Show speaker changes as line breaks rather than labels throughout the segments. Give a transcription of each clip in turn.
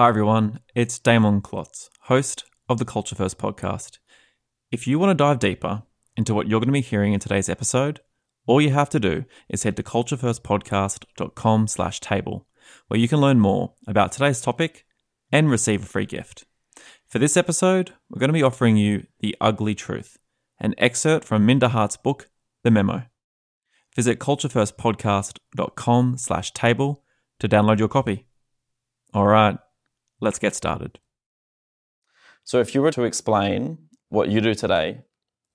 Hi, everyone. It's Damon Klotz, host of the Culture First podcast. If you want to dive deeper into what you're going to be hearing in today's episode, all you have to do is head to culturefirstpodcast.com slash table, where you can learn more about today's topic and receive a free gift. For this episode, we're going to be offering you The Ugly Truth, an excerpt from Minda Harts' book, The Memo. Visit culturefirstpodcast.com slash table to download your copy. All right, let's get started. So, if you were to explain what you do today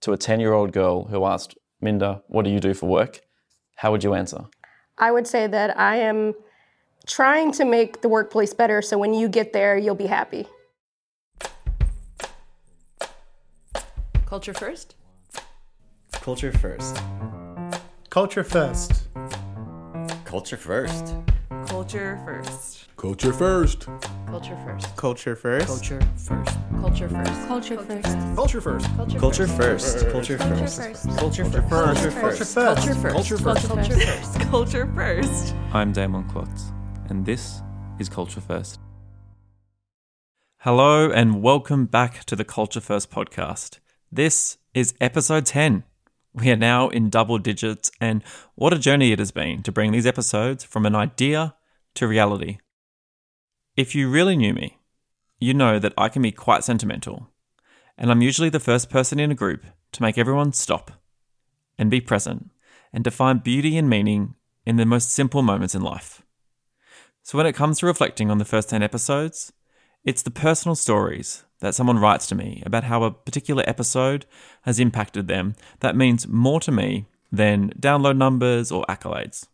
to a 10 year old girl who asked, Minda, what do you do for work? How would you answer?
I would say that I am trying to make the workplace better so when you get there, you'll be happy.
Culture first?
Culture first.
Culture first.
Culture first.
Culture first.
Culture first.
Culture first.
Culture first.
Culture first. Culture first.
Culture first.
Culture first.
Culture first. Culture
Culture
first.
first.
Culture
Culture
first.
first.
Culture
Culture
first.
first.
Culture first. Culture first. Culture first.
I'm Damon Klotz, and this is Culture First. Hello, and welcome back to the Culture First podcast. This is episode 10. We are now in double digits, and what a journey it has been to bring these episodes from an idea to reality. If you really knew me, you know that I can be quite sentimental, and I'm usually the first person in a group to make everyone stop and be present and to find beauty and meaning in the most simple moments in life. So, when it comes to reflecting on the first 10 episodes, it's the personal stories that someone writes to me about how a particular episode has impacted them that means more to me than download numbers or accolades.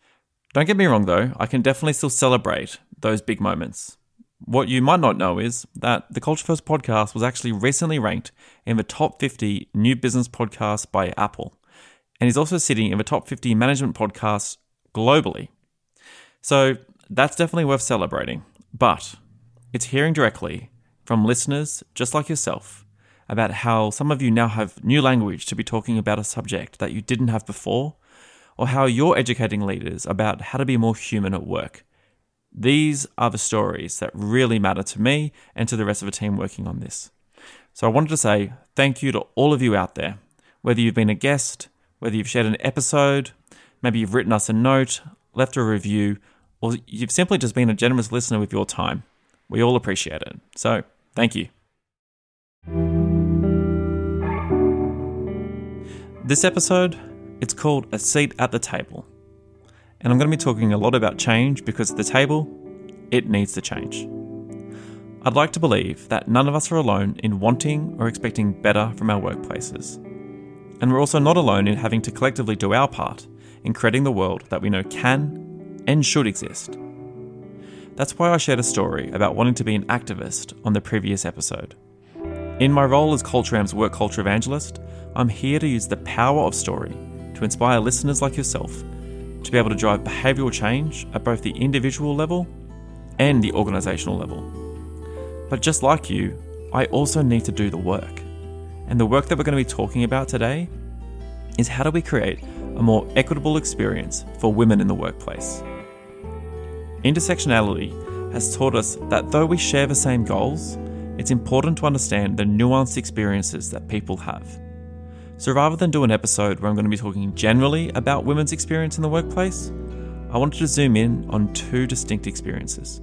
Don't get me wrong though, I can definitely still celebrate those big moments. What you might not know is that the Culture First podcast was actually recently ranked in the top 50 new business podcasts by Apple, and is also sitting in the top 50 management podcasts globally. So that's definitely worth celebrating. But it's hearing directly from listeners just like yourself about how some of you now have new language to be talking about a subject that you didn't have before, or how you're educating leaders about how to be more human at work. These are the stories that really matter to me and to the rest of the team working on this. So I wanted to say thank you to all of you out there, whether you've been a guest, whether you've shared an episode, maybe you've written us a note, left a review, or you've simply just been a generous listener with your time. We all appreciate it. So, thank you. This episode, it's called A Seat at the Table. And I'm going to be talking a lot about change because the table, it needs to change. I'd like to believe that none of us are alone in wanting or expecting better from our workplaces. And we're also not alone in having to collectively do our part in creating the world that we know can and should exist. That's why I shared a story about wanting to be an activist on the previous episode. In my role as Culture Amp's work culture evangelist, I'm here to use the power of story to inspire listeners like yourself to be able to drive behavioural change at both the individual level and the organisational level. But just like you, I also need to do the work. And the work that we're going to be talking about today is how do we create a more equitable experience for women in the workplace. Intersectionality has taught us that though we share the same goals, it's important to understand the nuanced experiences that people have. So rather than do an episode where I'm going to be talking generally about women's experience in the workplace, I wanted to zoom in on two distinct experiences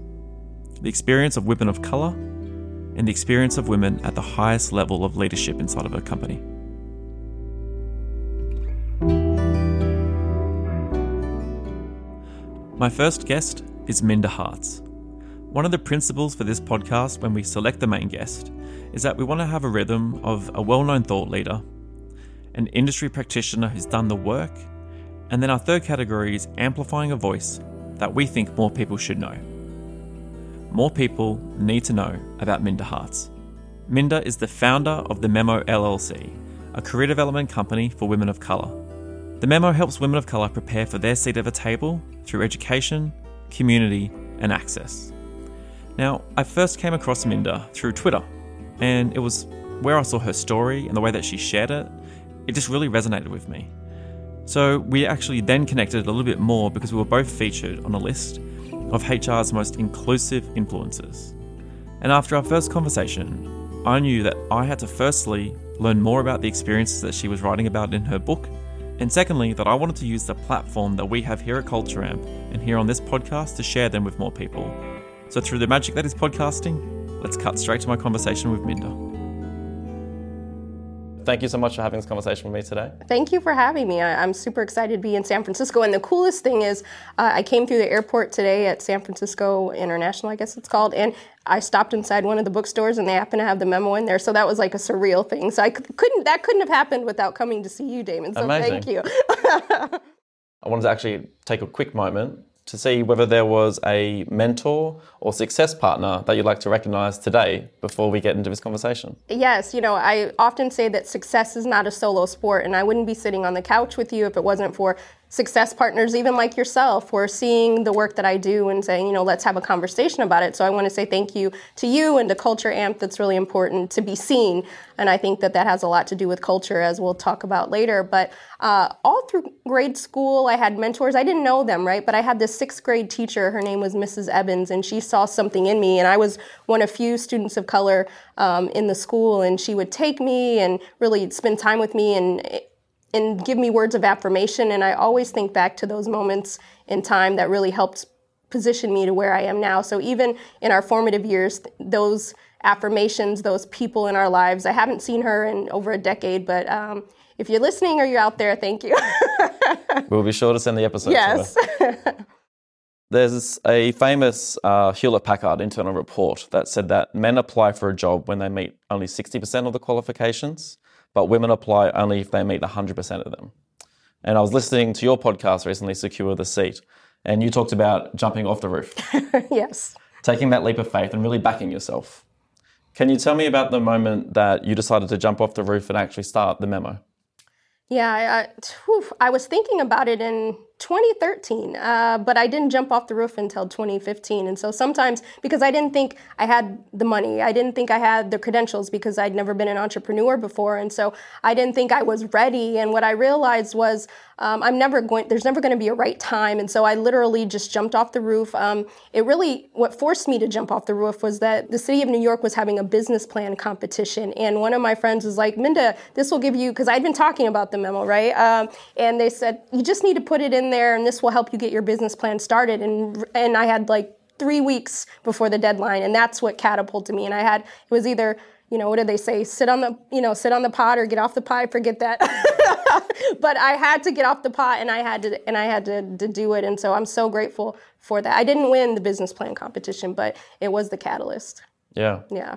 the experience of women of colour and the experience of women at the highest level of leadership inside of a company. My first guest is Minda Harts. One of the principles for this podcast when we select the main guest is that we want to have a rhythm of a well known thought leader, an industry practitioner who's done the work, and then our third category is amplifying a voice that we think more people should know. More people need to know about Minda Harts. Minda is the founder of the Memo LLC, a career development company for women of colour. The Memo helps women of colour prepare for their seat at the table through education, community, and access. Now, I first came across Minda through Twitter, and it was where I saw her story and the way that she shared it. It just really resonated with me. So we actually then connected a little bit more because we were both featured on a list of HR's most inclusive influencers.
And after our first conversation, I knew that I had to firstly learn more about the experiences that she was writing about in her book, and secondly, that I wanted to use the platform that we have here at Culture Amp and here on this podcast to share them with more people. So, through the magic that is podcasting, let's cut straight to my conversation with Minda. Thank you so much for having this conversation with me today.
Thank you for having me. I, am super excited to be in San Francisco. And the coolest thing is, uh, I came through the airport today at San Francisco International, I guess it's called, and I stopped inside one of the bookstores, and they happened to have the memo in there. So that was like a surreal thing. So I couldn't that couldn't have happened without coming to see you, Damon. So
Amazing.
thank you.
I wanted to actually take a quick moment to see whether there was a mentor or success partner that you'd like to recognize today before we get into this conversation.
Yes, you know, I often say that success is not a solo sport, and I wouldn't be sitting on the couch with you if it wasn't for success partners, even like yourself, who are seeing the work that I do and saying, you know, let's have a conversation about it. So I want to say thank you to you and to Culture Amp. That's really important to be seen. And I think that that has a lot to do with culture, as we'll talk about later. But uh, all through grade school, I had mentors. I didn't know them, right? But I had this sixth grade teacher. Her name was Mrs. Evans, and she saw something in me. And I was one of few students of color um, in the school, and she would take me and really spend time with me. And and give me words of affirmation. And I always think back to those moments in time that really helped position me to where I am now. So even in our formative years, those affirmations, those people in our lives, I haven't seen her in over a decade, but um, if you're listening or you're out there, thank you.
we'll be sure to send the episode.
Yes.
There's a famous uh, Hewlett Packard internal report that said that men apply for a job when they meet only 60% of the qualifications but women apply only if they meet 100% of them. And I was listening to your podcast recently, Secure the Seat, and you talked about jumping off the roof.
yes.
Taking that leap of faith and really backing yourself. Can you tell me about the moment that you decided to jump off the roof and actually start the memo?
Yeah, I, I, whew, I was thinking about it in 2013, uh, but I didn't jump off the roof until 2015. And so sometimes, because I didn't think I had the money, I didn't think I had the credentials because I'd never been an entrepreneur before. And so I didn't think I was ready. And what I realized was um, I'm never going, there's never going to be a right time. And so I literally just jumped off the roof. Um, it really, what forced me to jump off the roof was that the city of New York was having a business plan competition. And one of my friends was like, Minda, this will give you, because I'd been talking about the memo, right? Um, and they said, you just need to put it in there and this will help you get your business plan started. And, and I had like three weeks before the deadline. And that's what catapulted me. And I had, it was either, you know, what do they say? Sit on the, you know, sit on the pot or get off the pot. Forget that. but I had to get off the pot and I had to, and I had to, to do it. And so I'm so grateful for that. I didn't win the business plan competition, but it was the catalyst.
Yeah.
Yeah.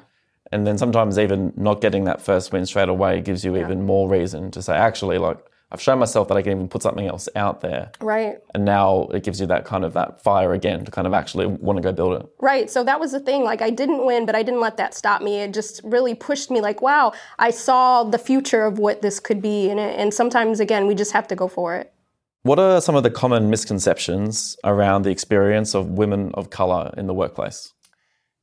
And then sometimes even not getting that first win straight away gives you yeah. even more reason to say, actually, like, I've shown myself that I can even put something else out there.
Right.
And now it gives you that kind of that fire again to kind of actually want to go build it.
Right. So that was the thing. Like I didn't win, but I didn't let that stop me. It just really pushed me like, wow, I saw the future of what this could be. And, it, and sometimes, again, we just have to go for it.
What are some of the common misconceptions around the experience of women of color in the workplace?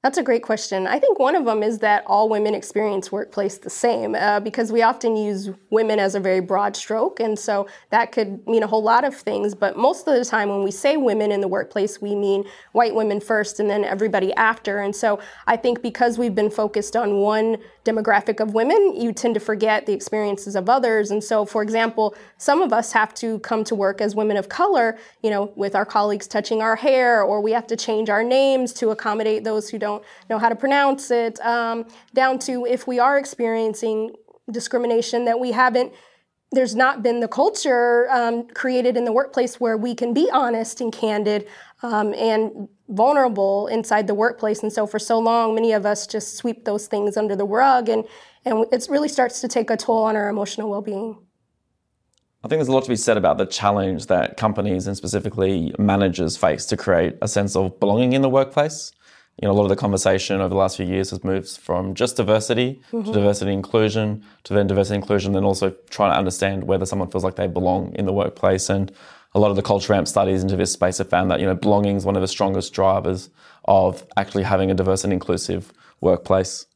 That's a great question. I think one of them is that all women experience workplace the same uh, because we often use women as a very broad stroke. And so that could mean a whole lot of things. But most of the time, when we say women in the workplace, we mean white women first and then everybody after. And so I think because we've been focused on one demographic of women, you tend to forget the experiences of others. And so, for example, some of us have to come to work as women of color, you know, with our colleagues touching our hair, or we have to change our names to accommodate those who don't know how to pronounce it, um, down to if we are experiencing discrimination that we haven't there's not been the culture um, created in the workplace where we can be honest and candid um, and vulnerable inside the workplace. And so for so long, many of us just sweep those things under the rug, and and it really starts to take a toll on our emotional well-being.
I think there's a lot to be said about the challenge that companies and specifically managers face to create a sense of belonging in the workplace you know, a lot of the conversation over the last few years has moved from just diversity mm-hmm. to diversity inclusion to then diversity inclusion, and also trying to understand whether someone feels like they belong in the workplace. And a lot of the culture amp studies into this space have found that you know belonging is one of the strongest drivers of actually having a diverse and inclusive workplace.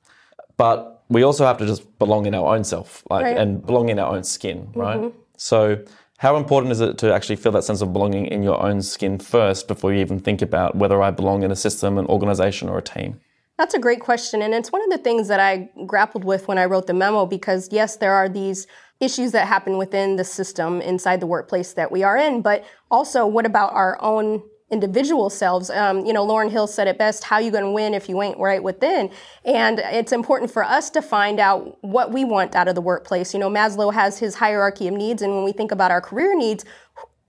But we also have to just belong in our own self, like, right. and belong in our own skin, right? Mm-hmm. So how important is it to actually feel that sense of belonging in your own skin first before you even think about whether I belong in a system, an organization, or a team?
That's a great question. And it's one of the things that I grappled with when I wrote the memo because, yes, there are these issues that happen within the system inside the workplace that we are in, but also what about our own individual selves. Um, you know, Lauryn Hill said it best, how you going to win if you ain't right within? And it's important for us to find out what we want out of the workplace. You know, Maslow has his hierarchy of needs. And when we think about our career needs,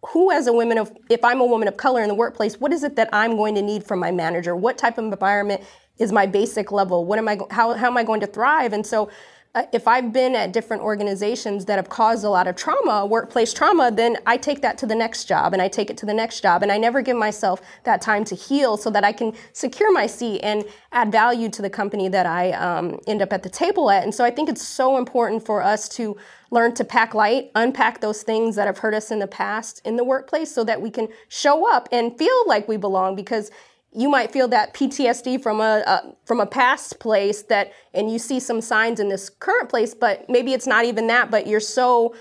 who as a woman of if i'm a woman of color in the workplace what is it that i'm going to need from my manager what type of environment is my basic level what am i how, how am i going to thrive and so uh, if I've been at different organizations that have caused a lot of trauma, workplace trauma, then I take that to the next job and I take it to the next job. And I never give myself that time to heal so that I can secure my seat and add value to the company that I um, end up at the table at. And so I think it's so important for us to learn to pack light, unpack those things that have hurt us in the past in the workplace so that we can show up and feel like we belong because you might feel that PTSD from a, a, from a past place that and you see some signs in this current place but maybe it's not even that but you're so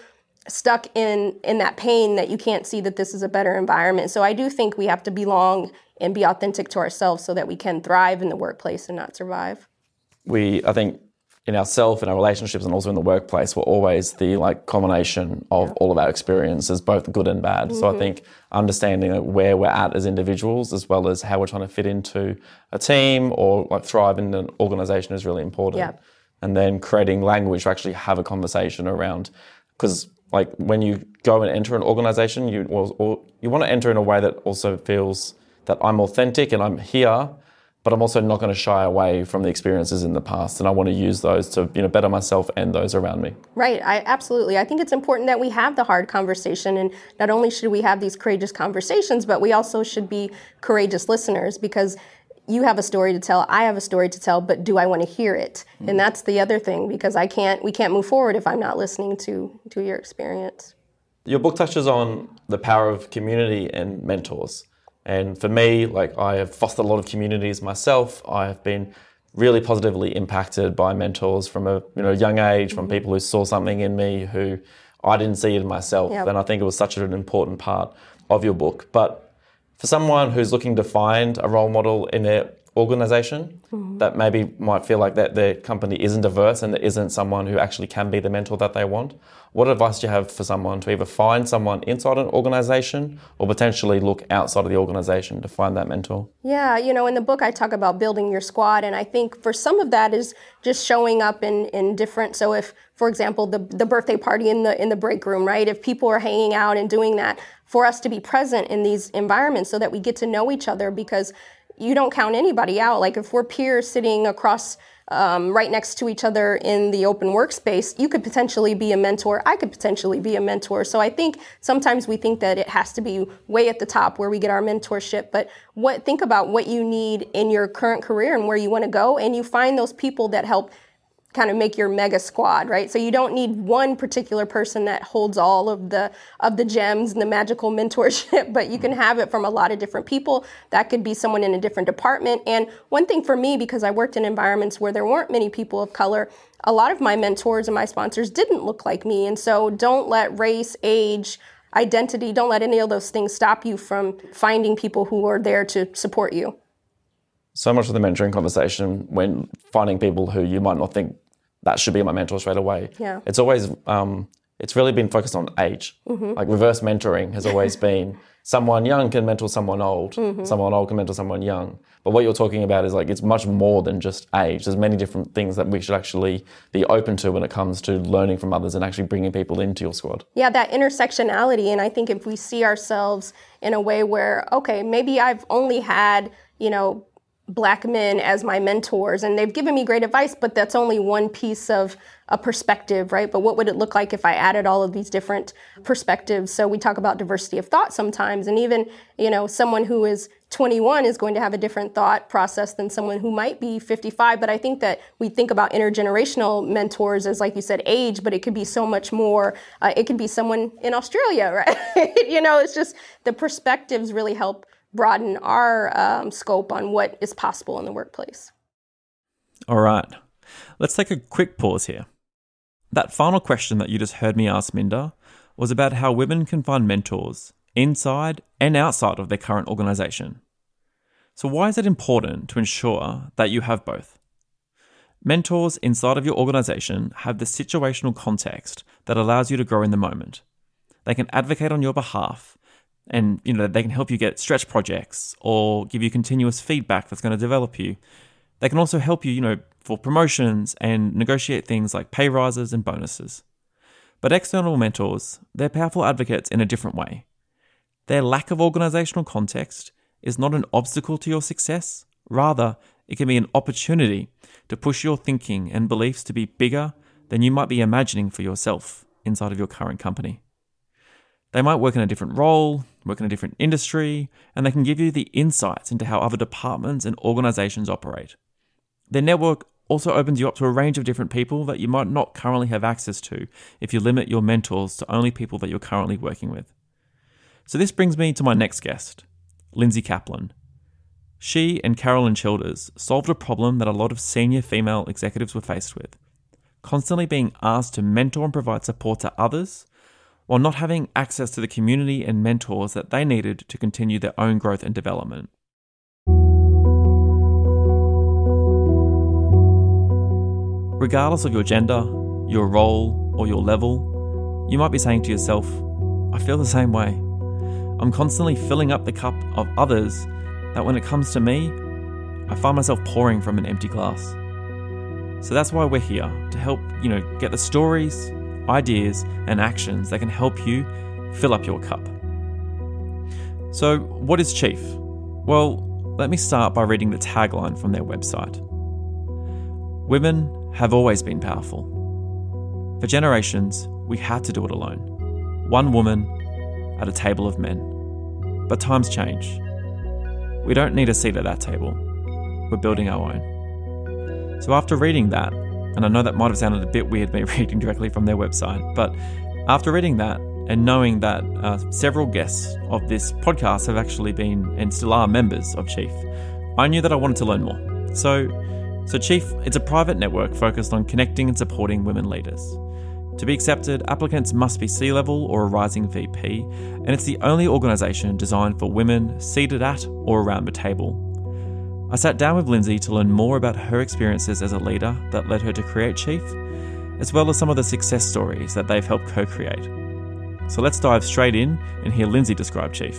stuck in in that pain that you can't see that this is a better environment. So I do think we have to belong and be authentic to ourselves so that we can thrive in the workplace and not survive.
We I think in ourselves, in our relationships, and also in the workplace, we're always the like combination of yeah. all of our experiences, both good and bad. Mm-hmm. So I mm-hmm. think understanding where we're at as individuals, as well as how we're trying to fit into a team or like thrive in an organization, is really important.
Yeah.
And then creating language to actually have a conversation around, because like when you go and enter an organization, you or, you want to enter in a way that also feels that I'm authentic and I'm here but I'm also not going to shy away from the experiences in the past, and I want to use those to you know better myself and those around me.
Right. I absolutely. I think it's important that we have the hard conversation, and not only should we have these courageous conversations, but we also should be courageous listeners because you have a story to tell i have a story to tell but do i want to hear it mm. and that's the other thing because i can't we can't move forward if i'm not listening to to your experience
your book touches on the power of community and mentors and for me, like I have fostered a lot of communities myself. I have been really positively impacted by mentors from a you know young age, from mm-hmm. people who saw something in me who I didn't see in myself. Yep. And I think it was such an important part of your book. But for someone who's looking to find a role model in their organization mm-hmm. that maybe might feel like that their company isn't diverse and there isn't someone who actually can be the mentor that they want. What advice do you have for someone to either find someone inside an organization or potentially look outside of the organization to find that mentor?
Yeah, you know, in the book I talk about building your squad and I think for some of that is just showing up in, in different so if for example the the birthday party in the in the break room, right? If people are hanging out and doing that, for us to be present in these environments so that we get to know each other because you don't count anybody out. Like if we're peers sitting across um, right next to each other in the open workspace, you could potentially be a mentor. I could potentially be a mentor. So I think sometimes we think that it has to be way at the top where we get our mentorship. But what think about what you need in your current career and where you want to go, and you find those people that help kind of make your mega squad, right? So you don't need one particular person that holds all of the of the gems and the magical mentorship, but you can mm-hmm. have it from a lot of different people. That could be someone in a different department. And one thing for me because I worked in environments where there weren't many people of color, a lot of my mentors and my sponsors didn't look like me. And so don't let race, age, identity, don't let any of those things stop you from finding people who are there to support you
so much of the mentoring conversation when finding people who you might not think that should be my mentor straight away.
Yeah.
It's always um, it's really been focused on age. Mm-hmm. Like reverse mentoring has always been someone young can mentor someone old, mm-hmm. someone old can mentor someone young. But what you're talking about is like it's much more than just age. There's many different things that we should actually be open to when it comes to learning from others and actually bringing people into your squad.
Yeah, that intersectionality. And I think if we see ourselves in a way where, okay, maybe I've only had, you know, black men as my mentors and they've given me great advice but that's only one piece of a perspective right? But what would it look like if i added all of these different perspectives? So we talk about diversity of thought sometimes and even you know someone who is 21 is going to have a different thought process than someone who might be 55 but i think that we think about intergenerational mentors as like you said age but it could be so much more uh, it could be someone in australia right? You know it's just the perspectives really help broaden our um, scope on what is possible in the workplace.
All right. Let's take a quick pause here. That final question that you just heard me ask Minda was about how women can find mentors inside and outside of their current organization. So, why is it important to ensure that you have both? Mentors inside of your organization have the situational context that allows you to grow in the moment. They can advocate on your behalf and you know they can help you get stretch projects or give you continuous feedback that's going to develop you. They can also help you, you know, for promotions and negotiate things like pay rises and bonuses. But external mentors, they're powerful advocates in a different way. Their lack of organizational context is not an obstacle to your success, rather, it can be an opportunity to push your thinking and beliefs to be bigger than you might be imagining for yourself inside of your current company. They might work in a different role, work in a different industry, and they can give you the insights into how other departments and organizations operate. Their network also opens you up to a range of different people that you might not currently have access to if you limit your mentors to only people that you're currently working with. So, this brings me to my next guest, Lindsay Kaplan. She and Carolyn Childers solved a problem that a lot of senior female executives were faced with constantly being asked to mentor and provide support to others while not having access to the community and mentors that they needed to continue their own growth and development. Regardless of your gender, your role, or your level, you might be saying to yourself, I feel the same way. I'm constantly filling up the cup of others that when it comes to me, I find myself pouring from an empty glass. So that's why we're here to help, you know, get the stories, ideas, and actions that can help you fill up your cup. So, what is Chief? Well, let me start by reading the tagline from their website Women have always been powerful. For generations, we had to do it alone. One woman at a table of men. But times change. We don't need a seat at that table. We're building our own. So after reading that, and I know that might have sounded a bit weird me reading directly from their website, but after reading that and knowing that uh, several guests of this podcast have actually been and still are members of Chief, I knew that I wanted to learn more. So so, Chief, it's a private network focused on connecting and supporting women leaders. To be accepted, applicants must be C level or a rising VP, and it's the only organisation designed for women seated at or around the table. I sat down with Lindsay to learn more about her experiences as a leader that led her to create Chief, as well as some of the success stories that they've helped co create. So let's dive straight in and hear Lindsay describe Chief.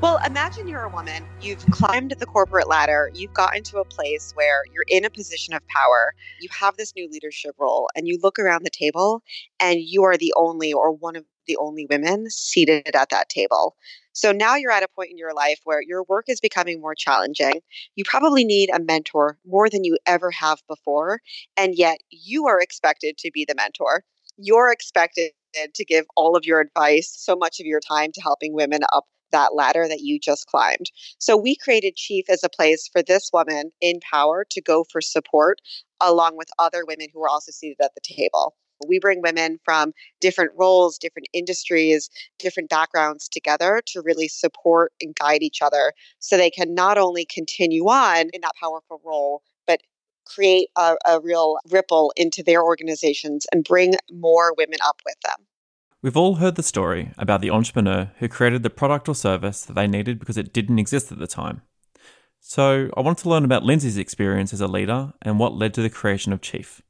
Well, imagine you're a woman. You've climbed the corporate ladder. You've gotten to a place where you're in a position of power. You have this new leadership role, and you look around the table, and you are the only or one of the only women seated at that table. So now you're at a point in your life where your work is becoming more challenging. You probably need a mentor more than you ever have before. And yet you are expected to be the mentor. You're expected to give all of your advice, so much of your time to helping women up that ladder that you just climbed. So we created Chief as a place for this woman in power to go for support along with other women who are also seated at the table. We bring women from different roles, different industries, different backgrounds together to really support and guide each other so they can not only continue on in that powerful role, but create a, a real ripple into their organizations and bring more women up with them.
We've all heard the story about the entrepreneur who created the product or service that they needed because it didn't exist at the time. So, I wanted to learn about Lindsay's experience as a leader and what led to the creation of Chief.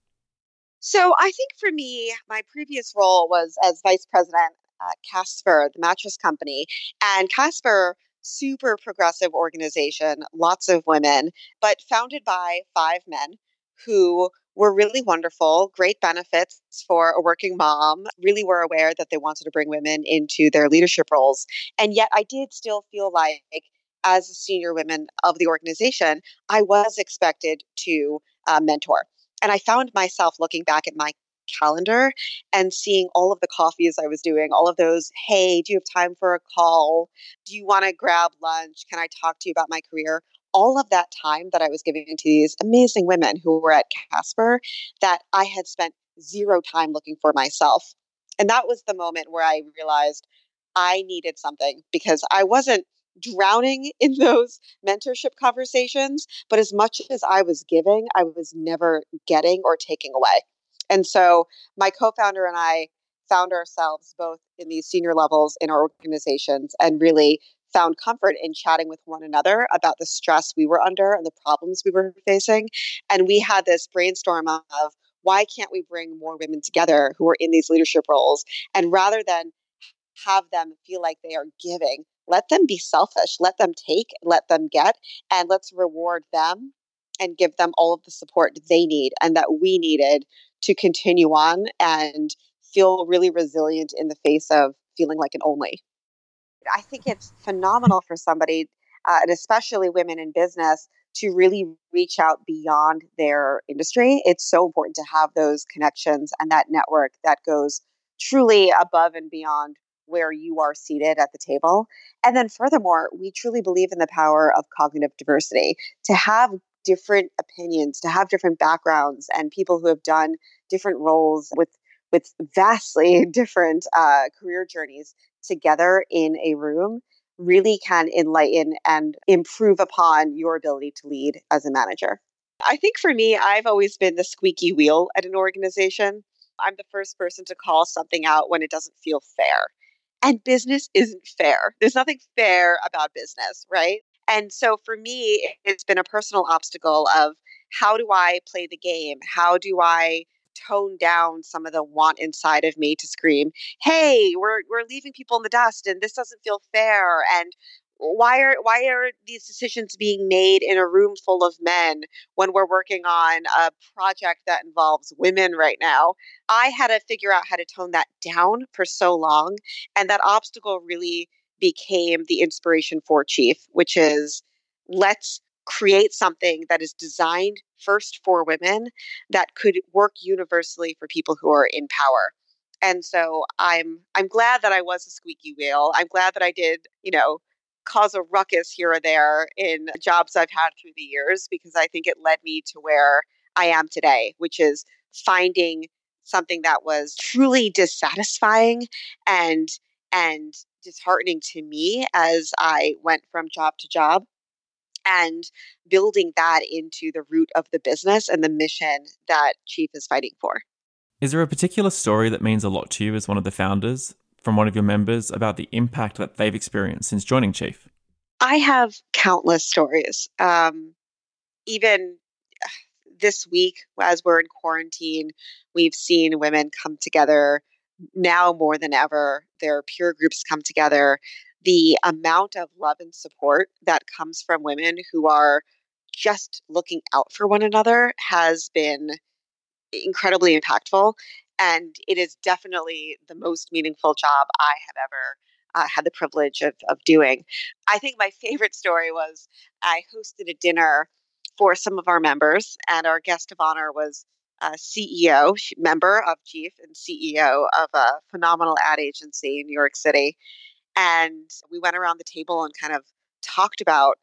So, I think for me, my previous role was as vice president at Casper, the mattress company. And Casper, super progressive organization, lots of women, but founded by five men who were really wonderful, great benefits for a working mom, really were aware that they wanted to bring women into their leadership roles. And yet I did still feel like, as a senior woman of the organization, I was expected to uh, mentor. And I found myself looking back at my calendar and seeing all of the coffees I was doing, all of those, hey, do you have time for a call? Do you want to grab lunch? Can I talk to you about my career? all of that time that I was giving to these amazing women who were at Casper that I had spent zero time looking for myself. And that was the moment where I realized I needed something because I wasn't drowning in those mentorship conversations, but as much as I was giving, I was never getting or taking away. And so my co founder and I found ourselves both in these senior levels in our organizations and really found comfort in chatting with one another about the stress we were under and the problems we were facing. And we had this brainstorm of why can't we bring more women together who are in these leadership roles? And rather than have them feel like they are giving, let them be selfish, let them take, let them get, and let's reward them and give them all of the support they need and that we needed to continue on and feel really resilient in the face of feeling like an only. I think it's phenomenal for somebody, uh, and especially women in business, to really reach out beyond their industry. It's so important to have those connections and that network that goes truly above and beyond where you are seated at the table. And then, furthermore, we truly believe in the power of cognitive diversity to have different opinions, to have different backgrounds, and people who have done different roles with with vastly different uh, career journeys together in a room really can enlighten and improve upon your ability to lead as a manager. I think for me, I've always been the squeaky wheel at an organization. I'm the first person to call something out when it doesn't feel fair. And business isn't fair. There's nothing fair about business, right? And so for me, it's been a personal obstacle of how do I play the game? How do I tone down some of the want inside of me to scream, "Hey, we're we're leaving people in the dust and this doesn't feel fair." And why are why are these decisions being made in a room full of men when we're working on a project that involves women right now? I had to figure out how to tone that down for so long and that obstacle really became the inspiration for chief which is let's create something that is designed first for women that could work universally for people who are in power. And so i'm i'm glad that i was a squeaky wheel. I'm glad that i did you know cause a ruckus here or there in jobs I've had through the years because I think it led me to where I am today, which is finding something that was truly dissatisfying and and disheartening to me as I went from job to job and building that into the root of the business and the mission that Chief is fighting for.
Is there a particular story that means a lot to you as one of the founders from one of your members about the impact that they've experienced since joining Chief?
I have countless stories. Um, even this week, as we're in quarantine, we've seen women come together now more than ever. Their peer groups come together. The amount of love and support that comes from women who are just looking out for one another has been incredibly impactful. And it is definitely the most meaningful job I have ever uh, had the privilege of, of doing. I think my favorite story was I hosted a dinner for some of our members, and our guest of honor was a CEO, member of Chief and CEO of a phenomenal ad agency in New York City. And we went around the table and kind of talked about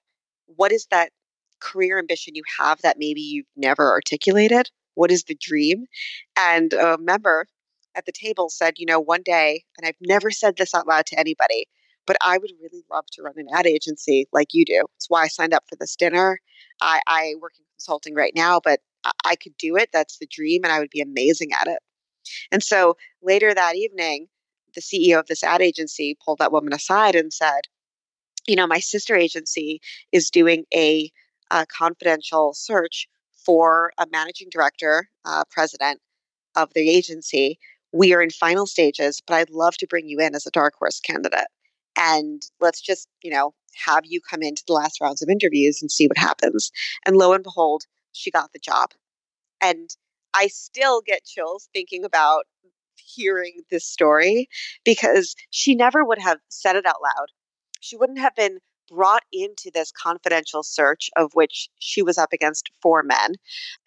what is that career ambition you have that maybe you've never articulated? What is the dream? And a member at the table said, you know, one day, and I've never said this out loud to anybody, but I would really love to run an ad agency like you do. It's why I signed up for this dinner. I, I work in consulting right now, but I, I could do it. That's the dream, and I would be amazing at it. And so later that evening, the CEO of this ad agency pulled that woman aside and said, you know, my sister agency is doing a, a confidential search for a managing director, uh, president of the agency. We are in final stages, but I'd love to bring you in as a dark horse candidate. And let's just, you know, have you come into the last rounds of interviews and see what happens. And lo and behold, she got the job. And I still get chills thinking about hearing this story because she never would have said it out loud. She wouldn't have been brought into this confidential search of which she was up against four men.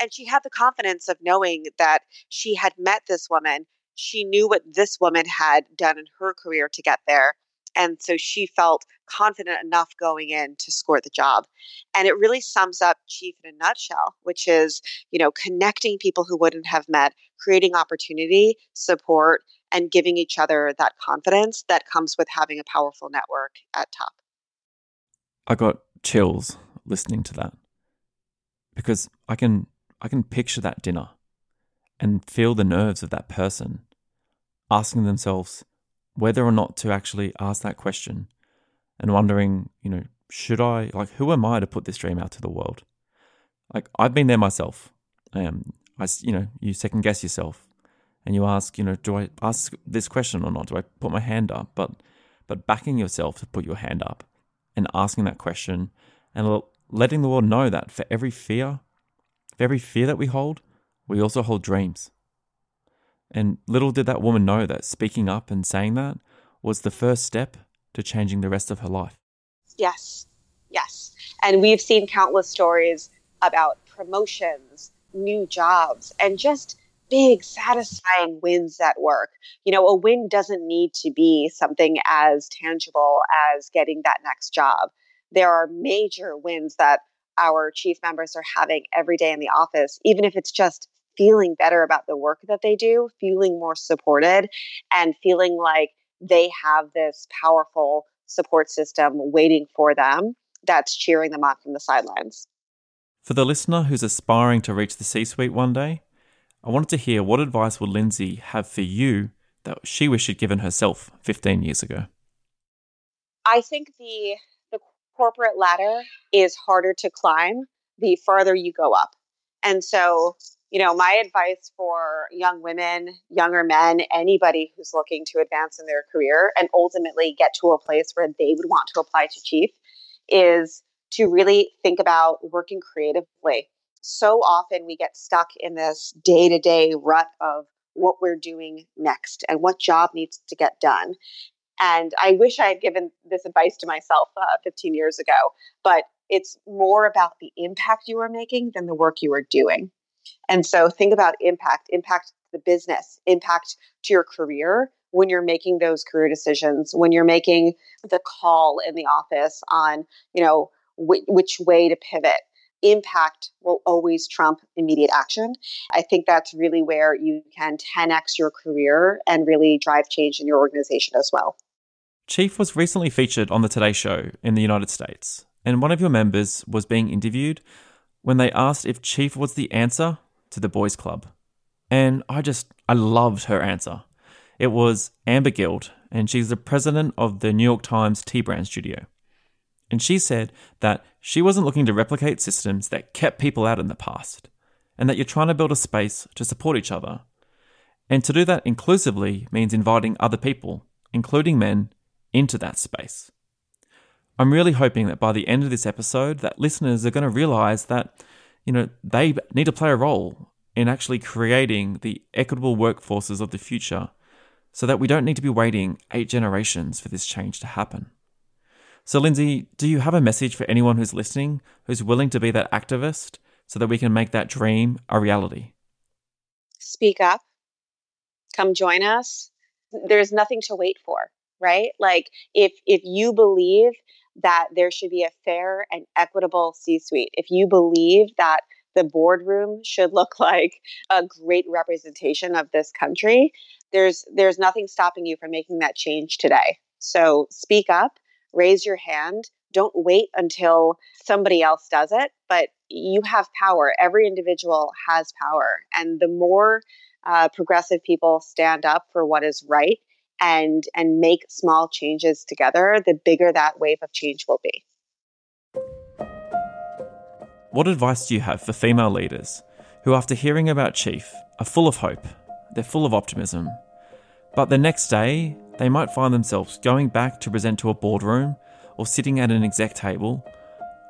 And she had the confidence of knowing that she had met this woman. She knew what this woman had done in her career to get there. And so she felt confident enough going in to score the job. And it really sums up Chief in a nutshell, which is, you know, connecting people who wouldn't have met, creating opportunity, support, and giving each other that confidence that comes with having a powerful network at top.
I got chills listening to that because I can I can picture that dinner and feel the nerves of that person asking themselves whether or not to actually ask that question and wondering, you know, should I, like, who am I to put this dream out to the world? Like, I've been there myself. Um, I, you know, you second guess yourself and you ask, you know, do I ask this question or not? Do I put my hand up? But, but backing yourself to put your hand up and asking that question and letting the world know that for every fear, for every fear that we hold, we also hold dreams. And little did that woman know that speaking up and saying that was the first step to changing the rest of her life.
Yes, yes. And we've seen countless stories about promotions, new jobs, and just big, satisfying wins at work. You know, a win doesn't need to be something as tangible as getting that next job. There are major wins that our chief members are having every day in the office, even if it's just feeling better about the work that they do, feeling more supported, and feeling like they have this powerful support system waiting for them that's cheering them on from the sidelines.
For the listener who's aspiring to reach the C suite one day, I wanted to hear what advice would Lindsay have for you that she wished she'd given herself 15 years ago?
I think the the corporate ladder is harder to climb the farther you go up. And so you know, my advice for young women, younger men, anybody who's looking to advance in their career and ultimately get to a place where they would want to apply to chief is to really think about working creatively. So often we get stuck in this day to day rut of what we're doing next and what job needs to get done. And I wish I had given this advice to myself uh, 15 years ago, but it's more about the impact you are making than the work you are doing. And so think about impact, impact the business, impact to your career when you're making those career decisions, when you're making the call in the office on, you know, wh- which way to pivot. Impact will always trump immediate action. I think that's really where you can 10x your career and really drive change in your organization as well.
Chief was recently featured on the Today Show in the United States, and one of your members was being interviewed when they asked if Chief was the answer to the boys' club. And I just, I loved her answer. It was Amber Guild, and she's the president of the New York Times T Brand studio. And she said that she wasn't looking to replicate systems that kept people out in the past, and that you're trying to build a space to support each other. And to do that inclusively means inviting other people, including men, into that space. I'm really hoping that by the end of this episode that listeners are going to realize that you know they need to play a role in actually creating the equitable workforces of the future so that we don't need to be waiting 8 generations for this change to happen. So Lindsay, do you have a message for anyone who's listening who's willing to be that activist so that we can make that dream a reality?
Speak up. Come join us. There's nothing to wait for, right? Like if if you believe that there should be a fair and equitable C suite, if you believe that the boardroom should look like a great representation of this country, there's there's nothing stopping you from making that change today. So speak up, raise your hand. Don't wait until somebody else does it, but you have power. Every individual has power. And the more uh, progressive people stand up for what is right, and and make small changes together, the bigger that wave of change will be.
What advice do you have for female leaders who, after hearing about Chief, are full of hope, they're full of optimism, but the next day they might find themselves going back to present to a boardroom or sitting at an exec table,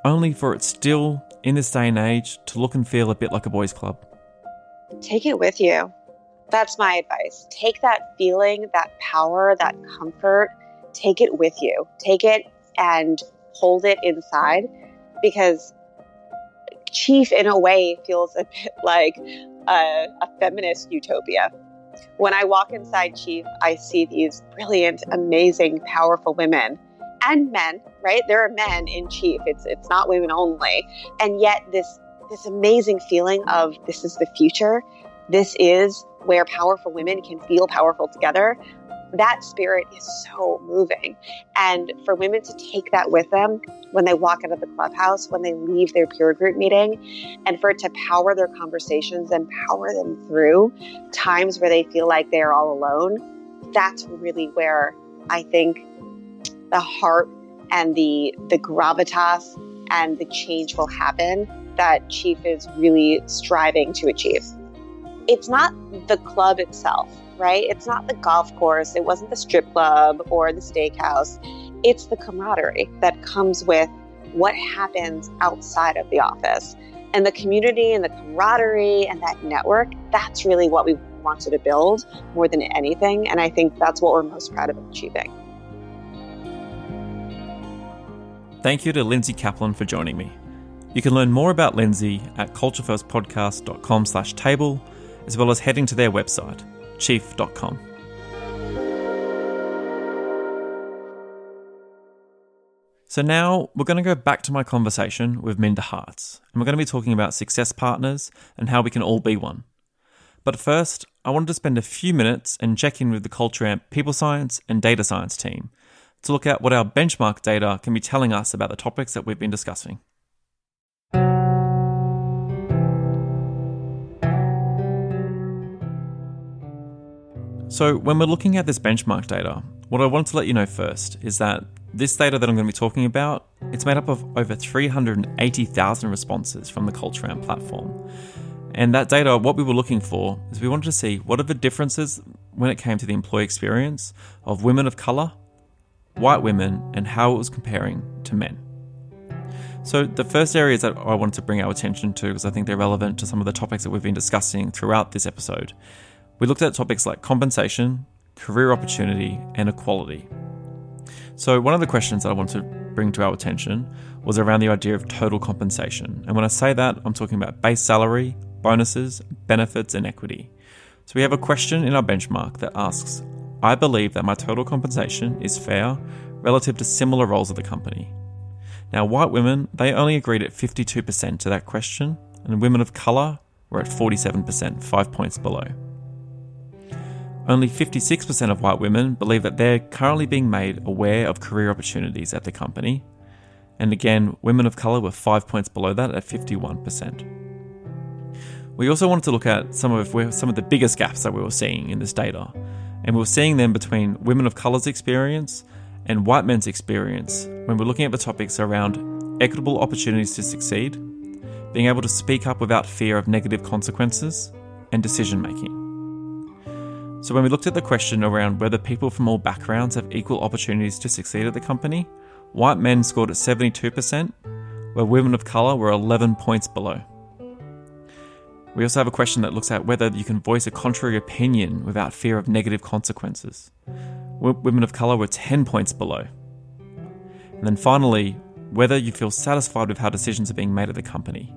only for it still, in this day and age, to look and feel a bit like a boys' club?
Take it with you. That's my advice. Take that feeling, that power, that comfort, take it with you. Take it and hold it inside because Chief, in a way, feels a bit like a, a feminist utopia. When I walk inside Chief, I see these brilliant, amazing, powerful women and men, right? There are men in Chief. It's it's not women only. And yet this this amazing feeling of this is the future. This is where powerful women can feel powerful together, that spirit is so moving. And for women to take that with them when they walk out of the clubhouse, when they leave their peer group meeting, and for it to power their conversations and power them through times where they feel like they're all alone, that's really where I think the heart and the the gravitas and the change will happen that Chief is really striving to achieve. It's not the club itself, right? It's not the golf course, it wasn't the strip club or the steakhouse. It's the camaraderie that comes with what happens outside of the office. And the community and the camaraderie and that network, that's really what we wanted to build more than anything. And I think that's what we're most proud of achieving.
Thank you to Lindsay Kaplan for joining me. You can learn more about Lindsay at culturefirstpodcast.com slash table, as well as heading to their website, chief.com. So now we're going to go back to my conversation with Minda Harts, and we're going to be talking about success partners and how we can all be one. But first, I wanted to spend a few minutes and check in with the Culture Amp people science and data science team to look at what our benchmark data can be telling us about the topics that we've been discussing. So, when we're looking at this benchmark data, what I want to let you know first is that this data that I'm going to be talking about, it's made up of over 380,000 responses from the Culture Amp platform. And that data, what we were looking for is we wanted to see what are the differences when it came to the employee experience of women of color, white women, and how it was comparing to men. So, the first areas that I wanted to bring our attention to, because I think they're relevant to some of the topics that we've been discussing throughout this episode, we looked at topics like compensation, career opportunity, and equality. So, one of the questions that I want to bring to our attention was around the idea of total compensation. And when I say that, I'm talking about base salary, bonuses, benefits, and equity. So, we have a question in our benchmark that asks I believe that my total compensation is fair relative to similar roles at the company. Now, white women, they only agreed at 52% to that question, and women of colour were at 47%, five points below. Only 56% of white women believe that they're currently being made aware of career opportunities at the company. And again, women of colour were five points below that at 51%. We also wanted to look at some of some of the biggest gaps that we were seeing in this data, and we were seeing them between women of colour's experience and white men's experience when we're looking at the topics around equitable opportunities to succeed, being able to speak up without fear of negative consequences, and decision making. So, when we looked at the question around whether people from all backgrounds have equal opportunities to succeed at the company, white men scored at 72%, where women of colour were 11 points below. We also have a question that looks at whether you can voice a contrary opinion without fear of negative consequences. Women of colour were 10 points below. And then finally, whether you feel satisfied with how decisions are being made at the company.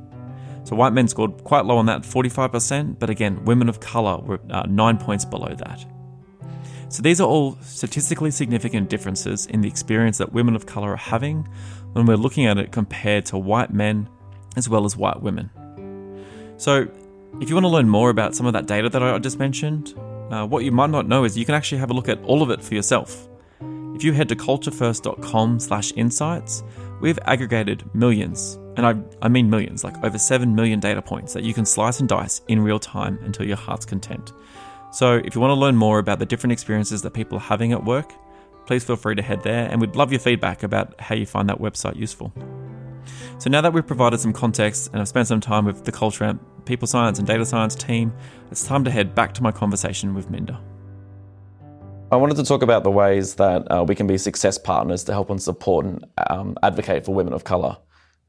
So white men scored quite low on that, 45%, but again, women of colour were uh, 9 points below that. So these are all statistically significant differences in the experience that women of colour are having when we're looking at it compared to white men as well as white women. So if you want to learn more about some of that data that I just mentioned, uh, what you might not know is you can actually have a look at all of it for yourself. If you head to culturefirst.com slash insights, we've aggregated millions, and I, I mean millions, like over 7 million data points that you can slice and dice in real time until your heart's content. So if you want to learn more about the different experiences that people are having at work, please feel free to head there, and we'd love your feedback about how you find that website useful. So now that we've provided some context and I've spent some time with the Culture people science and data science team, it's time to head back to my conversation with Minda.
I wanted to talk about the ways that uh, we can be success partners to help and support and um, advocate for women of colour.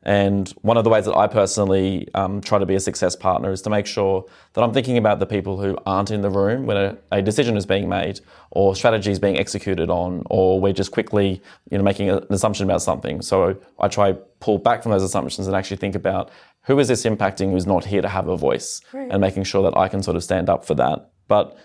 And one of the ways that I personally um, try to be a success partner is to make sure that I'm thinking about the people who aren't in the room when a, a decision is being made or strategy is being executed on, or we're just quickly you know, making an assumption about something. So I try pull back from those assumptions and actually think about who is this impacting who's not here to have a voice right. and making sure that I can sort of stand up for that. But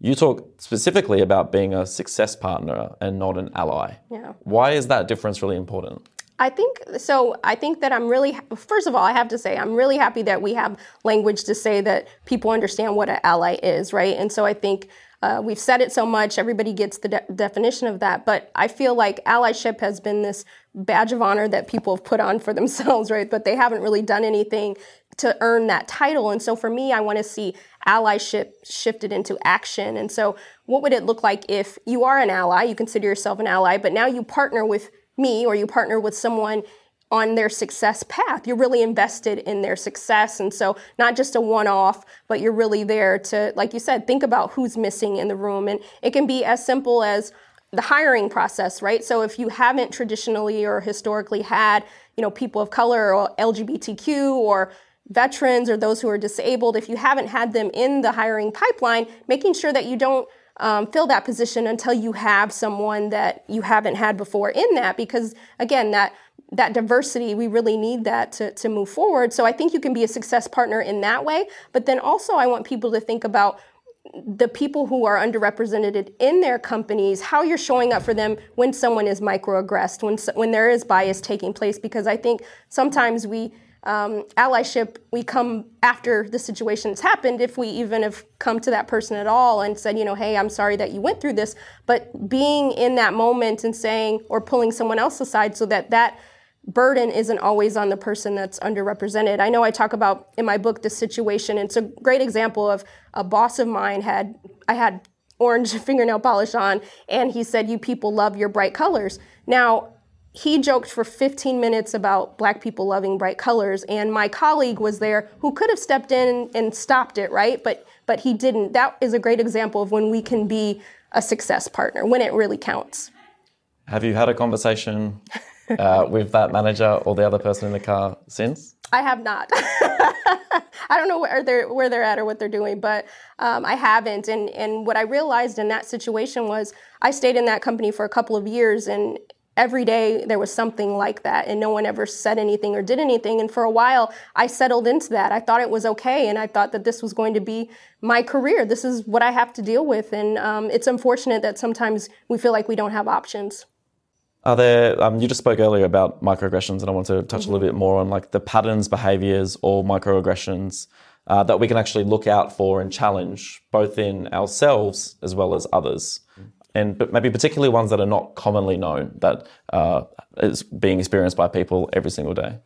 you talk specifically about being a success partner and not an ally.
Yeah.
Why is that difference really important?
I think so. I think that I'm really, first of all, I have to say, I'm really happy that we have language to say that people understand what an ally is, right? And so I think uh, we've said it so much, everybody gets the de- definition of that. But I feel like allyship has been this badge of honor that people have put on for themselves, right? But they haven't really done anything to earn that title. And so for me, I want to see allyship shifted into action. And so, what would it look like if you are an ally, you consider yourself an ally, but now you partner with me or you partner with someone on their success path. You're really invested in their success. And so, not just a one off, but you're really there to, like you said, think about who's missing in the room. And it can be as simple as the hiring process, right? So, if you haven't traditionally or historically had, you know, people of color or LGBTQ or veterans or those who are disabled, if you haven't had them in the hiring pipeline, making sure that you don't um, fill that position until you have someone that you haven't had before in that, because again, that that diversity, we really need that to, to move forward. So I think you can be a success partner in that way. But then also, I want people to think about the people who are underrepresented in their companies, how you're showing up for them when someone is microaggressed, when when there is bias taking place. Because I think sometimes we um, allyship, we come after the situation has happened, if we even have come to that person at all and said, you know, hey, I'm sorry that you went through this. But being in that moment and saying, or pulling someone else aside so that that burden isn't always on the person that's underrepresented. I know I talk about in my book this situation. It's a great example of a boss of mine had, I had orange fingernail polish on, and he said, You people love your bright colors. Now, he joked for 15 minutes about black people loving bright colors and my colleague was there who could have stepped in and stopped it right? But but he didn't. That is a great example of when we can be a success partner when it really counts.
Have you had a conversation uh, with that manager or the other person in the car since?
I have not. I don't know where they're where they're at or what they're doing, but um, I haven't. And and what I realized in that situation was I stayed in that company for a couple of years, and every day there was something like that and no one ever said anything or did anything. And for a while i settled into that. I thought it was okay and i thought that this was going to be my career. This is what i have to deal with and um, it's unfortunate that sometimes we feel like we don't have options.
Are there um, you just spoke earlier about microaggressions and i want to touch mm-hmm. a little bit more on like the patterns behaviors or microaggressions uh, that we can actually look out for and challenge both in ourselves as well as others and but maybe particularly ones that are not commonly known that uh, is being experienced by people every single day?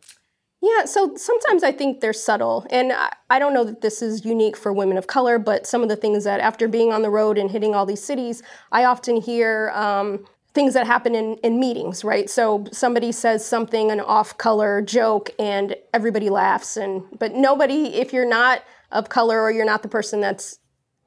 Yeah, so sometimes I think they're subtle. And I don't know that this is unique for women of color, but some of the things that after being on the road and hitting all these cities, I often hear um, things that happen in, in meetings, right? So somebody says something, an off color joke, and everybody laughs. And but nobody, if you're not of color or you're not the person that's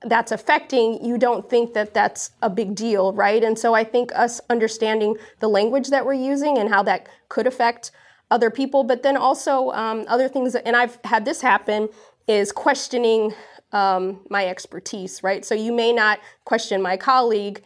that's affecting, you don't think that that's a big deal, right? And so I think us understanding the language that we're using and how that could affect other people, but then also um, other things, and I've had this happen, is questioning um, my expertise, right? So you may not question my colleague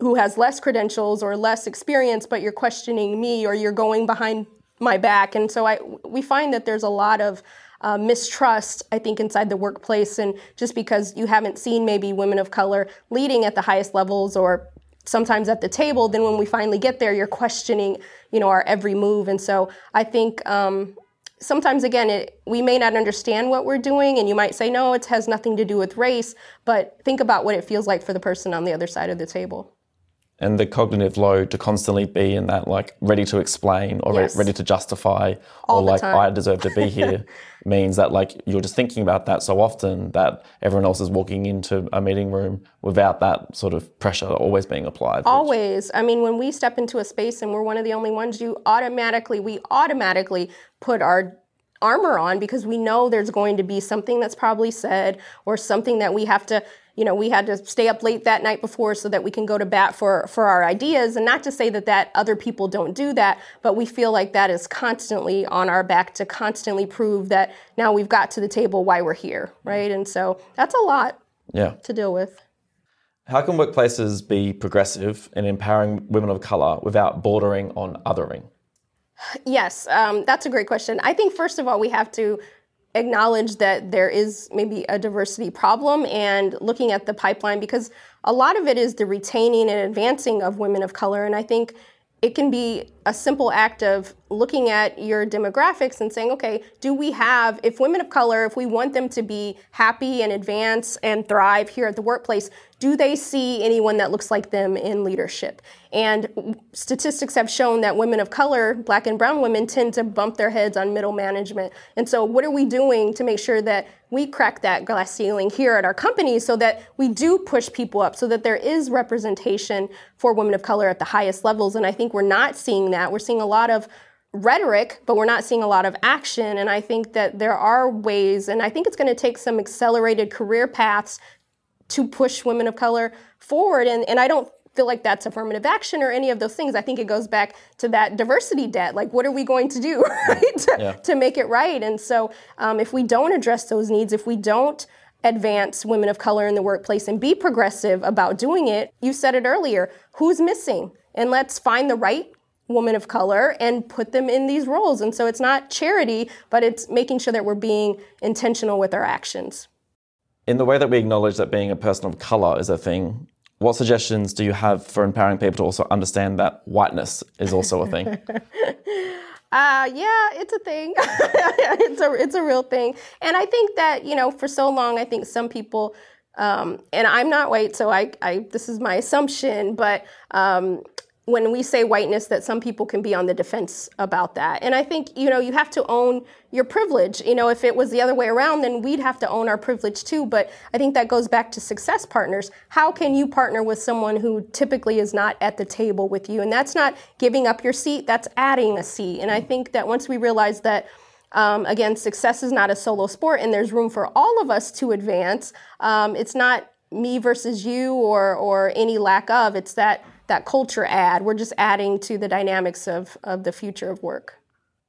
who has less credentials or less experience, but you're questioning me or you're going behind my back. And so I, we find that there's a lot of uh, mistrust, I think, inside the workplace. And just because you haven't seen maybe women of color leading at the highest levels or sometimes at the table, then when we finally get there, you're questioning, you know, our every move. And so I think um, sometimes, again, it, we may not understand what we're doing, and you might say, no, it has nothing to do with race, but think about what it feels like for the person on the other side of the table
and the cognitive load to constantly be in that like ready to explain or yes. ready to justify
All
or like
time.
I deserve to be here means that like you're just thinking about that so often that everyone else is walking into a meeting room without that sort of pressure always being applied.
Always. Which... I mean when we step into a space and we're one of the only ones you automatically we automatically put our armor on because we know there's going to be something that's probably said or something that we have to you know we had to stay up late that night before so that we can go to bat for for our ideas. And not to say that that other people don't do that but we feel like that is constantly on our back to constantly prove that now we've got to the table why we're here right? And so that's a lot
yeah.
to deal with.
How can workplaces be progressive in empowering women of color without bordering on othering?
Yes, um, that's a great question. I think, first of all, we have to acknowledge that there is maybe a diversity problem and looking at the pipeline because a lot of it is the retaining and advancing of women of color. And I think it can be a simple act of looking at your demographics and saying, okay, do we have, if women of color, if we want them to be happy and advance and thrive here at the workplace, do they see anyone that looks like them in leadership? And statistics have shown that women of color, black and brown women, tend to bump their heads on middle management. And so, what are we doing to make sure that we crack that glass ceiling here at our company so that we do push people up, so that there is representation for women of color at the highest levels? And I think we're not seeing that. We're seeing a lot of rhetoric, but we're not seeing a lot of action. And I think that there are ways, and I think it's going to take some accelerated career paths to push women of color forward. And, and I don't feel like that's affirmative action or any of those things. I think it goes back to that diversity debt. Like, what are we going to do right, to,
Yeah.
to make it right? And so, um, if we don't address those needs, if we don't advance women of color in the workplace and be progressive about doing it, you said it earlier who's missing? And let's find the right woman of color and put them in these roles. And so, it's not charity, but it's making sure that we're being intentional with our actions.
In the way that we acknowledge that being a person of color is a thing, what suggestions do you have for empowering people to also understand that whiteness is also a thing?
Uh, yeah, it's a thing. it's a it's a real thing, and I think that you know for so long, I think some people, um, and I'm not white, so I, I this is my assumption, but um, when we say whiteness, that some people can be on the defense about that, and I think you know you have to own your privilege. You know, if it was the other way around, then we'd have to own our privilege too. But I think that goes back to success partners. How can you partner with someone who typically is not at the table with you? And that's not giving up your seat, that's adding a seat. And I think that once we realize that, um, again, success is not a solo sport and there's room for all of us to advance, um, it's not me versus you or, or any lack of, it's that, that culture add. We're just adding to the dynamics of, of the future of work.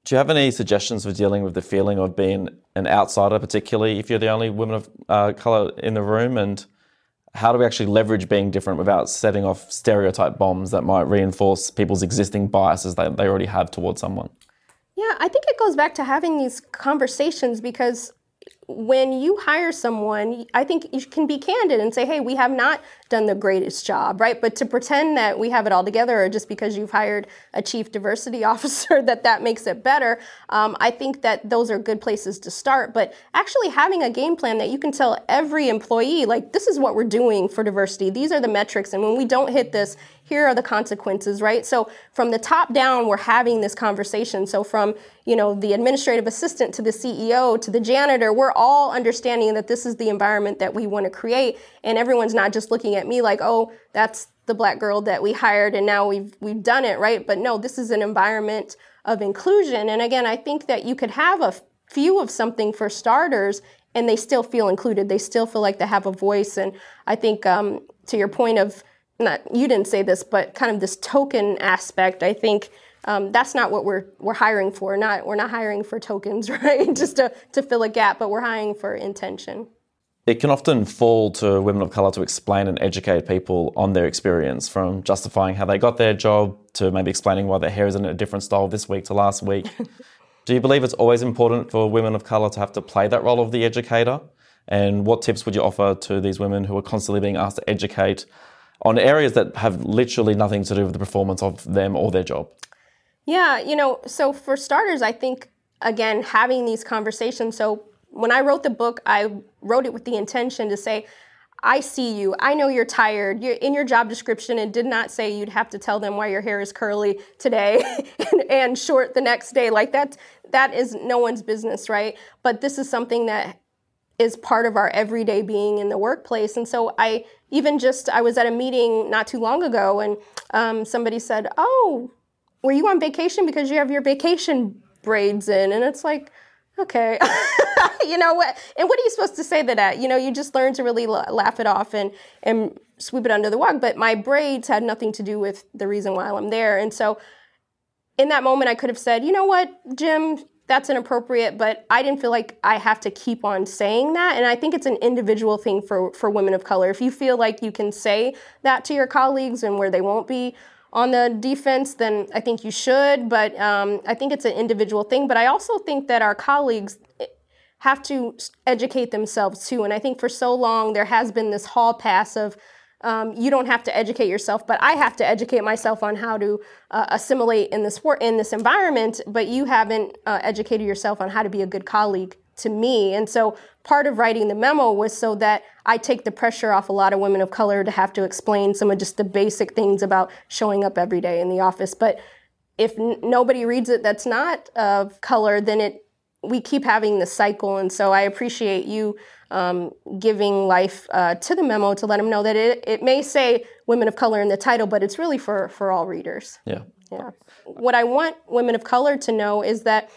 Do you have any suggestions for dealing with the feeling of being an outsider, particularly if you're the only woman of uh, color in the room? And how do we actually leverage being different without setting off stereotype bombs that might reinforce people's existing biases that they already have towards someone?
Yeah, I think it goes back to having these conversations because when you hire someone, I think you can be candid and say, hey, we have not done the greatest job, right? But to pretend that we have it all together or just because you've hired a chief diversity officer that that makes it better, um, I think that those are good places to start. But actually having a game plan that you can tell every employee, like, this is what we're doing for diversity. These are the metrics. And when we don't hit this, here are the consequences, right? So from the top down, we're having this conversation. So from, you know, the administrative assistant to the CEO to the janitor, we're all understanding that this is the environment that we want to create. And everyone's not just looking at me like, oh, that's the black girl that we hired and now we've we've done it, right? But no, this is an environment of inclusion. And again, I think that you could have a few of something for starters and they still feel included. They still feel like they have a voice. And I think um, to your point of not you didn't say this, but kind of this token aspect. I think um, that's not what we're we're hiring for. Not we're not hiring for tokens, right? Just to to fill a gap, but we're hiring for intention.
It can often fall to women of colour to explain and educate people on their experience, from justifying how they got their job to maybe explaining why their hair is in a different style this week to last week. Do you believe it's always important for women of colour to have to play that role of the educator? And what tips would you offer to these women who are constantly being asked to educate on areas that have literally nothing to do with the performance of them or their job?
Yeah, you know, so for starters, I think again having these conversations. So when I wrote the book, I wrote it with the intention to say, I see you. I know you're tired. You're in your job description. It did not say you'd have to tell them why your hair is curly today and, and short the next day. Like that, that is no one's business, right? But this is something that is part of our everyday being in the workplace. And so I even just I was at a meeting not too long ago, and um, somebody said, "Oh, were you on vacation because you have your vacation braids in?" And it's like, okay, you know what? And what are you supposed to say to that? You know, you just learn to really la- laugh it off and and sweep it under the rug. But my braids had nothing to do with the reason why I'm there, and so in that moment, I could have said, you know what, Jim, that's inappropriate, but I didn't feel like I have to keep on saying that. And I think it's an individual thing for, for women of color. If you feel like you can say that to your colleagues and where they won't be on the defense, then I think you should. But um, I think it's an individual thing. But I also think that our colleagues have to educate themselves too. And I think for so long, there has been this hall pass of, um, you don't have to educate yourself, but I have to educate myself on how to uh, assimilate in this wor- in this environment. But you haven't uh, educated yourself on how to be a good colleague to me. And so part of writing the memo was so that I take the pressure off a lot of women of color to have to explain some of just the basic things about showing up every day in the office. But if n- nobody reads it that's not of color, then it we keep having this cycle. And so I appreciate you um, giving life uh, to the memo to let them know that it, it may say women of color in the title, but it's really for, for all readers.
Yeah.
Yeah. What I want women of color to know is that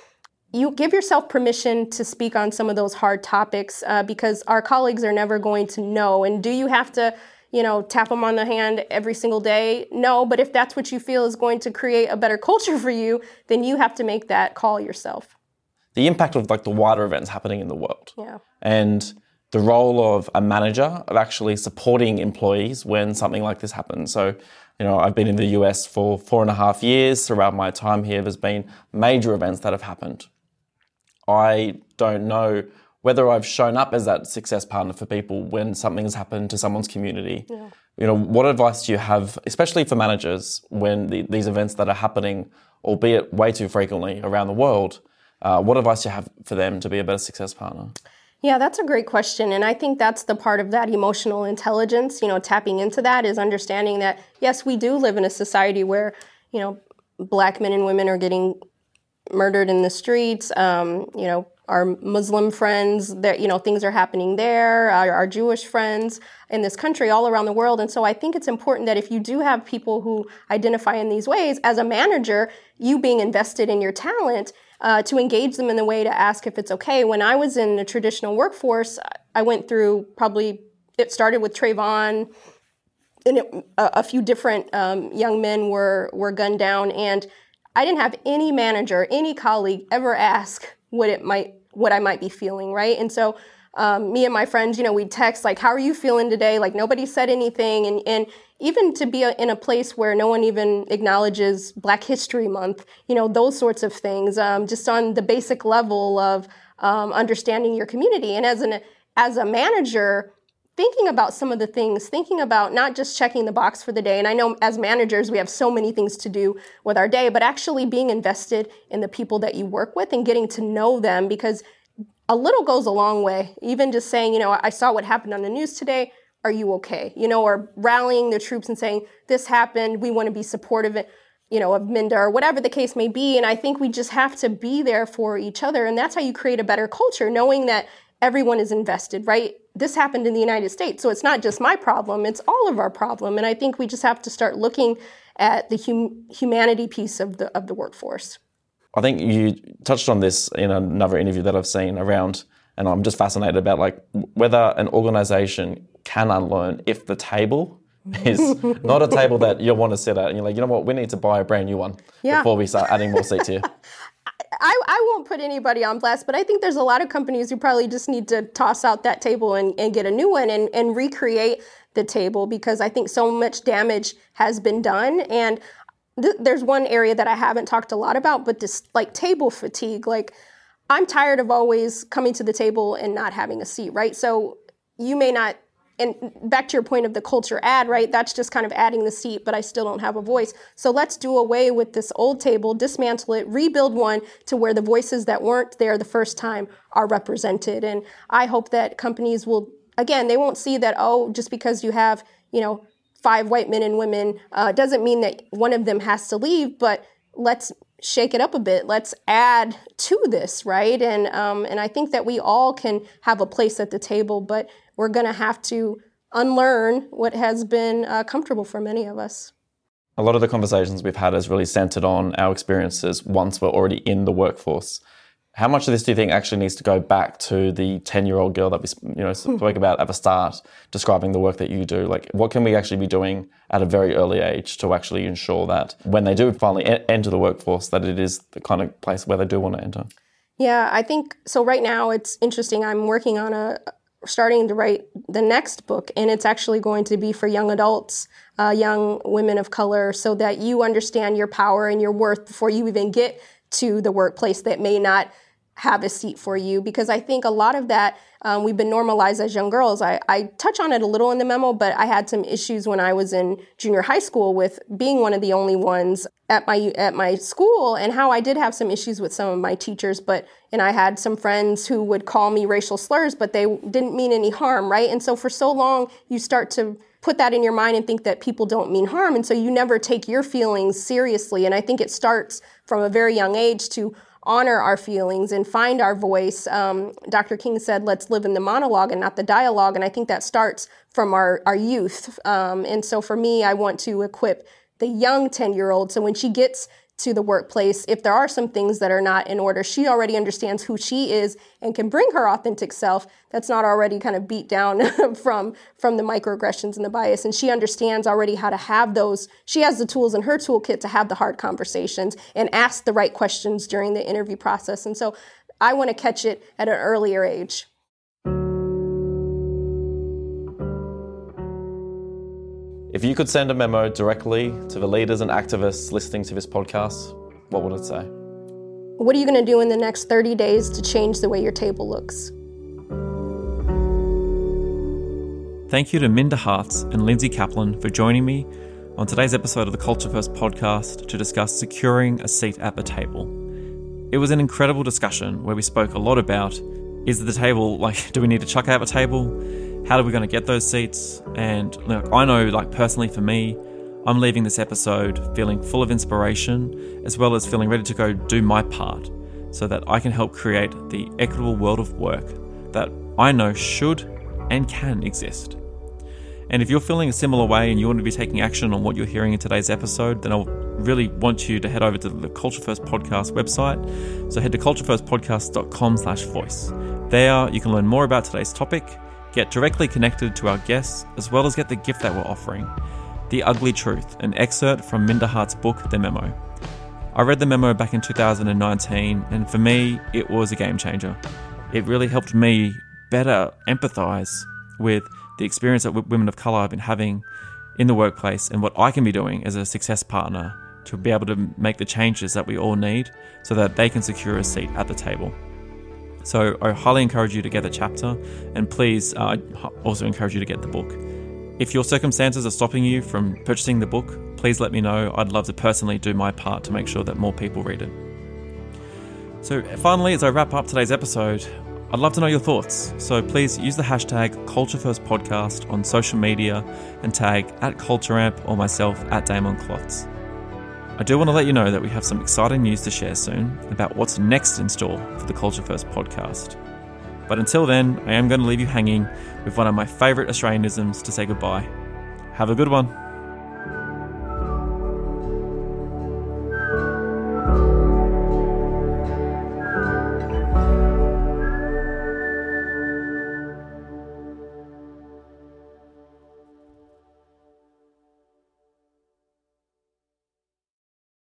you give yourself permission to speak on some of those hard topics uh, because our colleagues are never going to know. And do you have to, you know, tap them on the hand every single day? No, but if that's what you feel is going to create a better culture for you, then you have to make that call yourself.
The impact of like the wider events happening in the world.
Yeah.
And the role of a manager of actually supporting employees when something like this happens. So, you know, I've been in the US for four and a half years. Throughout my time here, there's been major events that have happened. I don't know whether I've shown up as that success partner for people when something has happened to someone's community. Yeah. You know, what advice do you have, especially for managers, when the, these events that are happening, albeit way too frequently around the world? Uh, what advice do you have for them to be a better success partner?
Yeah, that's a great question. And I think that's the part of that emotional intelligence, you know, tapping into that is understanding that, yes, we do live in a society where, you know, black men and women are getting murdered in the streets. Um, you know, our Muslim friends, that you know, things are happening there. Our, our, Jewish friends in this country, all around the world. And so, I think it's important that if you do have people who identify in these ways, as a manager, you being invested in your talent. Uh, to engage them in the way to ask if it's okay. When I was in the traditional workforce, I went through probably it started with Trayvon, and it, a, a, few different um, young men were were gunned down, and I didn't have any manager, any colleague ever ask what it might, what I might be feeling, right? And so, um, me and my friends, you know, we'd text like, "How are you feeling today?" Like nobody said anything, and and even to be a, in a place where no one even acknowledges Black History Month, you know, those sorts of things, um, just on the basic level of um, understanding your community. And as an as a manager, thinking about some of the things, thinking about not just checking the box for the day. And I know as managers, we have so many things to do with our day, but actually being invested in the people that you work with and getting to know them because a little goes a long way. Even just saying, you know, I saw what happened on the news today. Are you okay? You know, or rallying the troops and saying, this happened. We want to be supportive. you know, of Minda or whatever the case may be. And I think we just have to be there for each other. And that's how you create a better culture, knowing that everyone is invested, right? This happened in the United States, so it's not just my problem, it's all of our problem. And I think we just have to start looking at the hum- humanity piece of the of the workforce.
I think you touched on this in another interview that I've seen around and I'm just fascinated about like whether an organization can unlearn if the table mm-hmm. is not a table that you'll want to sit at and you're like, you know what, we need to buy a brand new one yeah. before we start adding more seats here.
I, I won't put anybody on blast, but I think there's a lot of companies who probably just need to toss out that table and, and get a new one and, and recreate the table because I think so much damage has been done. And th- there's one area that I haven't talked a lot about, but this like table fatigue. Like, I'm tired of always coming to the table and not having a seat, right? So you may not and back to your point of the culture add, right? That's just kind of adding the seat, but I still don't have a voice. So let's do away with this old table, dismantle it, rebuild one to where the voices that weren't there the first time are represented. And I hope that companies will, again, they won't see that, oh, just because you have, you know, five white men and women uh, doesn't mean that one of them has to leave, but let's shake it up a bit. Let's add to this, right? And um, and I think that we all can have a place at the table, but we're going to have to unlearn what has been uh, comfortable for many of us.
A lot of the conversations we've had is really centered on our experiences once we're already in the workforce. How much of this do you think actually needs to go back to the 10 year old girl that we you know, spoke about at the start, describing the work that you do? Like, what can we actually be doing at a very early age to actually ensure that when they do finally e- enter the workforce, that it is the kind of place where they do want to enter?
Yeah, I think so. Right now, it's interesting. I'm working on a, starting to write the next book, and it's actually going to be for young adults, uh, young women of color, so that you understand your power and your worth before you even get to the workplace that may not have a seat for you because I think a lot of that um, we've been normalized as young girls. I, I touch on it a little in the memo, but I had some issues when I was in junior high school with being one of the only ones at my at my school, and how I did have some issues with some of my teachers. But and I had some friends who would call me racial slurs, but they didn't mean any harm, right? And so for so long, you start to put that in your mind and think that people don't mean harm, and so you never take your feelings seriously. And I think it starts from a very young age to honor our feelings and find our voice. Um, Dr. King said, let's live in the monologue and not the dialogue. And I think that starts from our, our youth. Um, and so for me, I want to equip the young 10 year old. So when she gets to the workplace, if there are some things that are not in order, she already understands who she is and can bring her authentic self that's not already kind of beat down from from the microaggressions and the bias and she understands already how to have those she has the tools in her toolkit to have the hard conversations and ask the right questions during the interview process. And so I want to catch it at an earlier age.
If you could send a memo directly to the leaders and activists listening to this podcast, what would it say?
What are you going to do in the next 30 days to change the way your table looks?
Thank you to Minda Harts and Lindsay Kaplan for joining me on today's episode of the Culture First podcast to discuss securing a seat at the table. It was an incredible discussion where we spoke a lot about is the table like do we need to chuck out a table? How are we going to get those seats? And like, I know, like personally for me, I'm leaving this episode feeling full of inspiration as well as feeling ready to go do my part so that I can help create the equitable world of work that I know should and can exist. And if you're feeling a similar way and you want to be taking action on what you're hearing in today's episode, then I'll really want you to head over to the Culture First Podcast website. So head to culturefirstpodcast.com slash voice. There you can learn more about today's topic get directly connected to our guests, as well as get the gift that we're offering The Ugly Truth, an excerpt from Minda Harts' book, The Memo. I read the memo back in 2019, and for me, it was a game changer. It really helped me better empathize with the experience that women of color have been having in the workplace and what I can be doing as a success partner to be able to make the changes that we all need so that they can secure a seat at the table. So I highly encourage you to get the chapter, and please uh, also encourage you to get the book. If your circumstances are stopping you from purchasing the book, please let me know. I'd love to personally do my part to make sure that more people read it. So, finally, as I wrap up today's episode, I'd love to know your thoughts. So please use the hashtag CultureFirstPodcast on social media and tag at CultureAmp or myself at Damon Klotz. I do want to let you know that we have some exciting news to share soon about what's next in store for the Culture First podcast. But until then, I am going to leave you hanging with one of my favourite Australianisms to say goodbye. Have a good one.